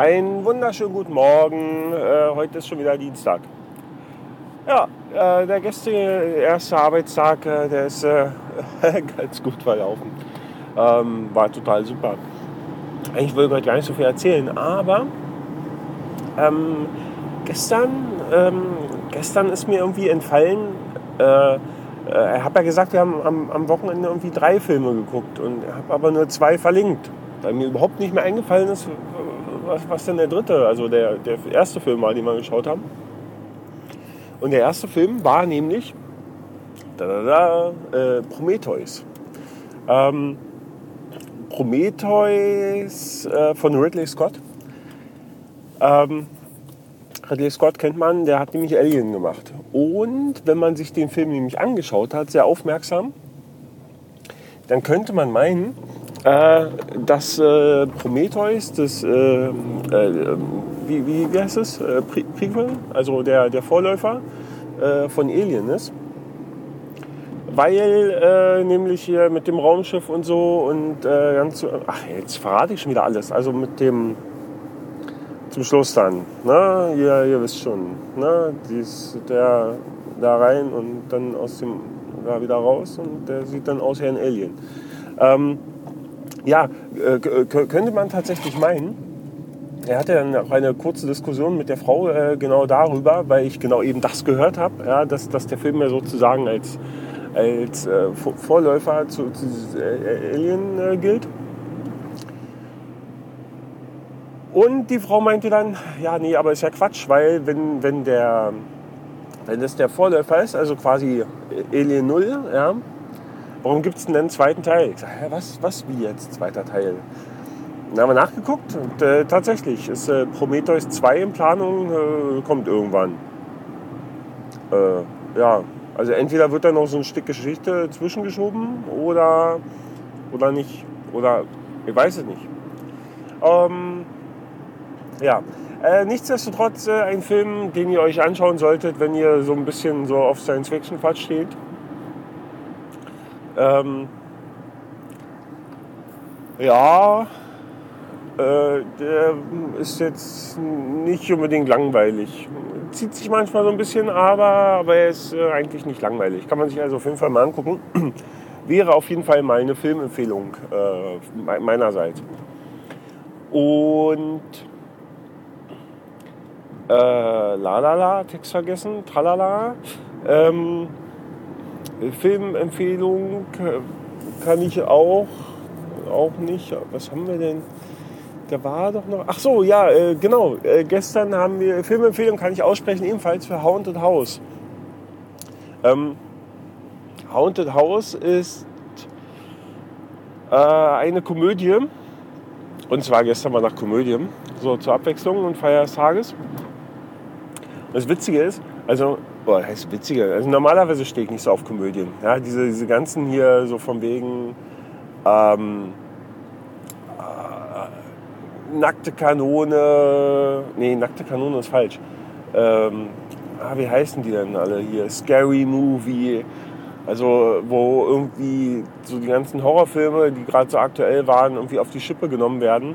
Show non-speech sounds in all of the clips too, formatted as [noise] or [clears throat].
Einen wunderschönen guten Morgen. Äh, heute ist schon wieder Dienstag. Ja, äh, der gestrige erste Arbeitstag, äh, der ist äh, [laughs] ganz gut verlaufen. Ähm, war total super. Ich heute gar nicht so viel erzählen, aber ähm, gestern, ähm, gestern ist mir irgendwie entfallen, äh, ich äh, habe ja gesagt, wir haben am, am, Wochenende irgendwie drei Filme geguckt und habe aber nur zwei verlinkt, weil mir überhaupt nicht mehr eingefallen ist, was, was denn der dritte, also der, der erste Film war, den wir geschaut haben. Und der erste Film war nämlich da, da, da, äh, Prometheus. Ähm, Prometheus äh, von Ridley Scott. Ähm, Ridley Scott kennt man, der hat nämlich Alien gemacht. Und wenn man sich den Film nämlich angeschaut hat, sehr aufmerksam, dann könnte man meinen, äh, dass äh, Prometheus, das, äh, äh wie, wie, wie heißt es, äh, Prequel, also der, der Vorläufer äh, von Alien ist. Weil nämlich hier mit dem Raumschiff und so und ganz, ach jetzt verrate ich schon wieder alles, also mit dem, zum Schluss dann, ne? ihr, ihr wisst schon, ne? Dies, der da rein und dann aus dem da wieder raus und der sieht dann aus wie ein Alien. Ähm, ja, äh, könnte man tatsächlich meinen. Er hatte dann auch eine kurze Diskussion mit der Frau äh, genau darüber, weil ich genau eben das gehört habe, ja, dass, dass der Film ja sozusagen als, als äh, Vorläufer zu, zu äh, Alien äh, gilt. Und die Frau meinte dann, ja, nee, aber ist ja Quatsch, weil wenn, wenn, der, wenn das der Vorläufer ist, also quasi Alien 0, ja, warum gibt es denn einen zweiten Teil? Ich sage, was, was, wie jetzt, zweiter Teil? Dann haben wir nachgeguckt und äh, tatsächlich ist äh, Prometheus 2 in Planung, äh, kommt irgendwann. Äh, ja, also entweder wird da noch so ein Stück Geschichte zwischengeschoben oder, oder nicht. Oder ich weiß es nicht. Ähm, ja, äh, nichtsdestotrotz äh, ein Film, den ihr euch anschauen solltet, wenn ihr so ein bisschen so auf Science-Fiction-Quatsch steht. Ähm, ja, äh, der ist jetzt nicht unbedingt langweilig. Zieht sich manchmal so ein bisschen, aber, aber er ist äh, eigentlich nicht langweilig. Kann man sich also auf jeden Fall mal angucken. [clears throat] Wäre auf jeden Fall mal eine Filmempfehlung äh, meinerseits. Und äh, la Text vergessen, tralala. Ähm, Filmempfehlung kann ich auch, auch nicht. Was haben wir denn? Da war doch noch. Ach so, ja, äh, genau. Äh, gestern haben wir Filmempfehlung, kann ich aussprechen, ebenfalls für Haunted House. Ähm, Haunted House ist äh, eine Komödie. Und zwar gestern mal nach Komödie. So zur Abwechslung und Feier des Tages. Das Witzige ist, also boah, heißt witziger. Also normalerweise stehe ich nicht so auf Komödien. Ja, diese, diese ganzen hier so von wegen ähm, äh, nackte Kanone. Nee, nackte Kanone ist falsch. Ähm, ah, wie heißen die denn alle hier? Scary Movie. Also wo irgendwie so die ganzen Horrorfilme, die gerade so aktuell waren, irgendwie auf die Schippe genommen werden.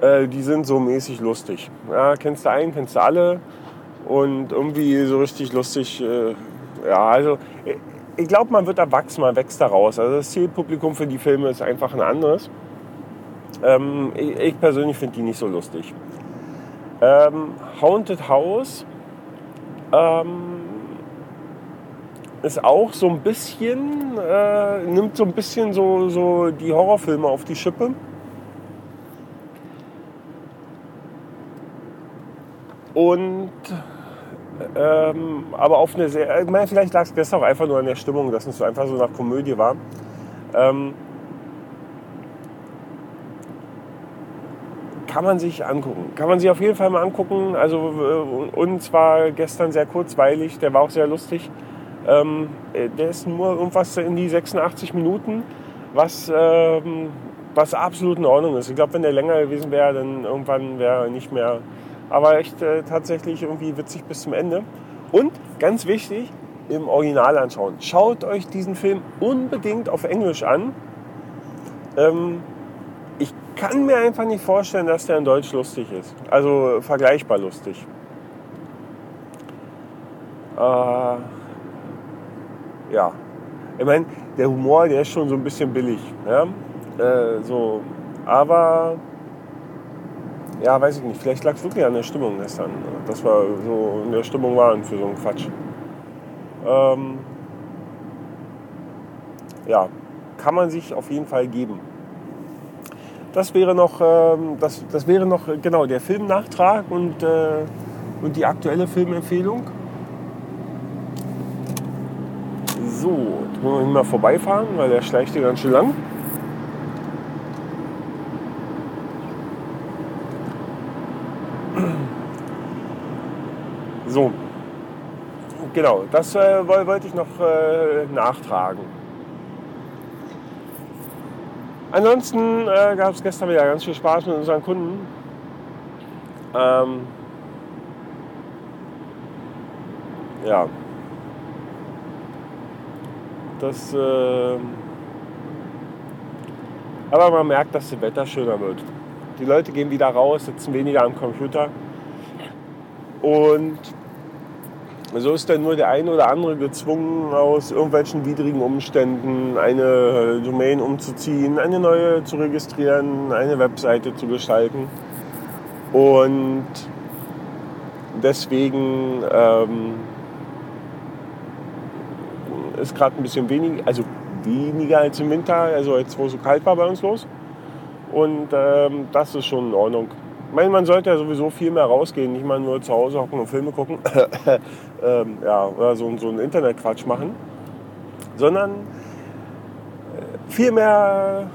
Äh, die sind so mäßig lustig. Ja, kennst du einen, kennst du alle und irgendwie so richtig lustig. Äh, ja, also ich glaube, man wird erwachsen, man wächst daraus. Also das Zielpublikum für die Filme ist einfach ein anderes. Ähm, ich, ich, persönlich finde die nicht so lustig. Ähm, Haunted House ähm, ist auch so ein bisschen, äh, nimmt so ein bisschen so, so die Horrorfilme auf die Schippe. Und ähm, aber auf eine sehr, ich meine, vielleicht lag es gestern auch einfach nur an der Stimmung, dass es einfach so nach Komödie war. Ähm, kann man sich angucken. Kann man sich auf jeden Fall mal angucken. Also, äh, und zwar gestern sehr kurzweilig, der war auch sehr lustig. Ähm, der ist nur irgendwas in die 86 Minuten, was, ähm, was absolut in Ordnung ist. Ich glaube, wenn der länger gewesen wäre, dann irgendwann wäre er nicht mehr aber echt äh, tatsächlich irgendwie witzig bis zum Ende. Und ganz wichtig, im Original anschauen. Schaut euch diesen Film unbedingt auf Englisch an. Ähm, ich kann mir einfach nicht vorstellen, dass der in Deutsch lustig ist. Also vergleichbar lustig. Äh, ja. Ich meine, der Humor, der ist schon so ein bisschen billig. Ja? Äh, so. Aber ja, weiß ich nicht. Vielleicht lag es wirklich an der Stimmung gestern, dass wir so in der Stimmung waren für so einen Quatsch. Ähm, ja, kann man sich auf jeden Fall geben. Das wäre noch, ähm, das, das wäre noch genau der Filmnachtrag und, äh, und die aktuelle Filmempfehlung. So, jetzt müssen wir mal vorbeifahren, weil der schleicht hier ganz schön lang. Genau, das äh, wollte ich noch äh, nachtragen. Ansonsten äh, gab es gestern wieder ganz viel Spaß mit unseren Kunden. Ähm, ja. Das, äh, aber man merkt, dass das Wetter schöner wird. Die Leute gehen wieder raus, sitzen weniger am Computer. Und so ist dann nur der eine oder andere gezwungen, aus irgendwelchen widrigen Umständen eine äh, Domain umzuziehen, eine neue zu registrieren, eine Webseite zu gestalten. Und deswegen ähm, ist gerade ein bisschen weniger, also weniger als im Winter, also jetzt wo es so kalt war bei uns los. Und ähm, das ist schon in Ordnung. Ich meine, man sollte ja sowieso viel mehr rausgehen, nicht mal nur zu Hause hocken und Filme gucken [laughs] ähm, ja, oder so, so einen Internetquatsch machen, sondern äh, viel mehr,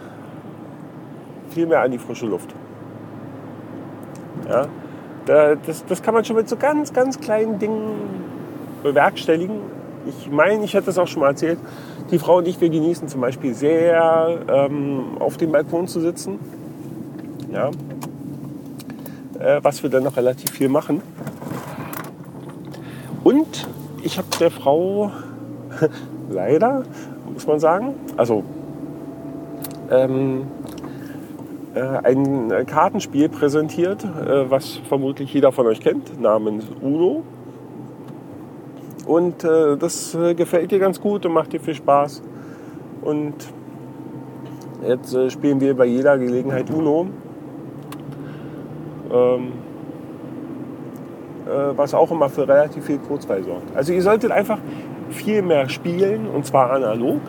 viel mehr an die frische Luft. Ja, das, das kann man schon mit so ganz, ganz kleinen Dingen bewerkstelligen. Ich meine, ich hätte es auch schon mal erzählt, die Frau und ich, wir genießen zum Beispiel sehr, ähm, auf dem Balkon zu sitzen. Ja, äh, was wir dann noch relativ viel machen. Und ich habe der Frau [laughs] leider, muss man sagen, also ähm, äh, ein Kartenspiel präsentiert, äh, was vermutlich jeder von euch kennt, namens Uno. Und äh, das äh, gefällt ihr ganz gut und macht ihr viel Spaß. Und jetzt äh, spielen wir bei jeder Gelegenheit Uno. Ähm, äh, was auch immer für relativ viel Kurzweil sorgt. Also ihr solltet einfach viel mehr spielen und zwar analog.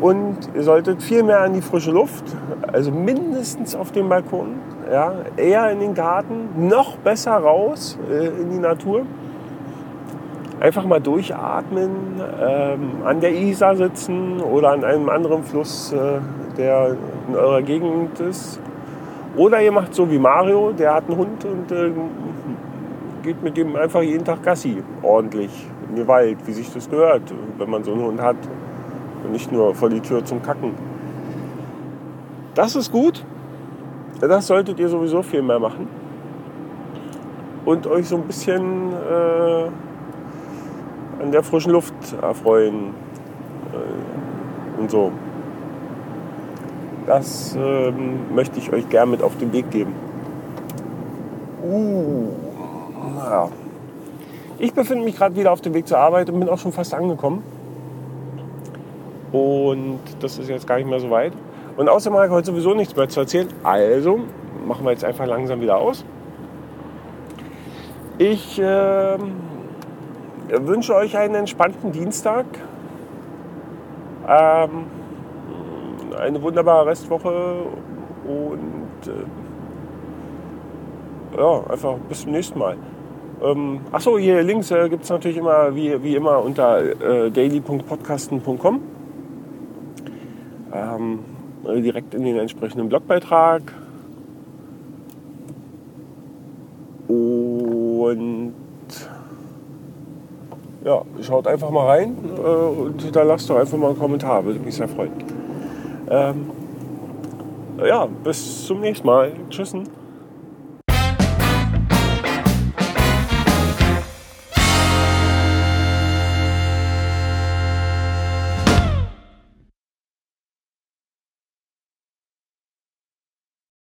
Und ihr solltet viel mehr an die frische Luft, also mindestens auf dem Balkon, ja, eher in den Garten, noch besser raus äh, in die Natur. Einfach mal durchatmen, ähm, an der Isar sitzen oder an einem anderen Fluss, äh, der in eurer Gegend ist. Oder ihr macht so wie Mario, der hat einen Hund und äh, geht mit dem einfach jeden Tag Gassi, ordentlich in den Wald, wie sich das gehört, wenn man so einen Hund hat und nicht nur vor die Tür zum Kacken. Das ist gut. Das solltet ihr sowieso viel mehr machen. Und euch so ein bisschen äh, an der frischen Luft erfreuen äh, und so. Das ähm, möchte ich euch gern mit auf den Weg geben. Uh, ja. Ich befinde mich gerade wieder auf dem Weg zur Arbeit und bin auch schon fast angekommen. Und das ist jetzt gar nicht mehr so weit. Und außerdem habe ich heute sowieso nichts mehr zu erzählen. Also machen wir jetzt einfach langsam wieder aus. Ich äh, wünsche euch einen entspannten Dienstag. Ähm, eine wunderbare Restwoche und äh, ja, einfach bis zum nächsten Mal. Ähm, achso, hier links äh, gibt es natürlich immer, wie, wie immer, unter äh, daily.podcasten.com ähm, direkt in den entsprechenden Blogbeitrag. Und ja, schaut einfach mal rein äh, und da lasst doch einfach mal einen Kommentar, würde mich sehr freuen. Ähm, ja, bis zum nächsten Mal. Tschüssen.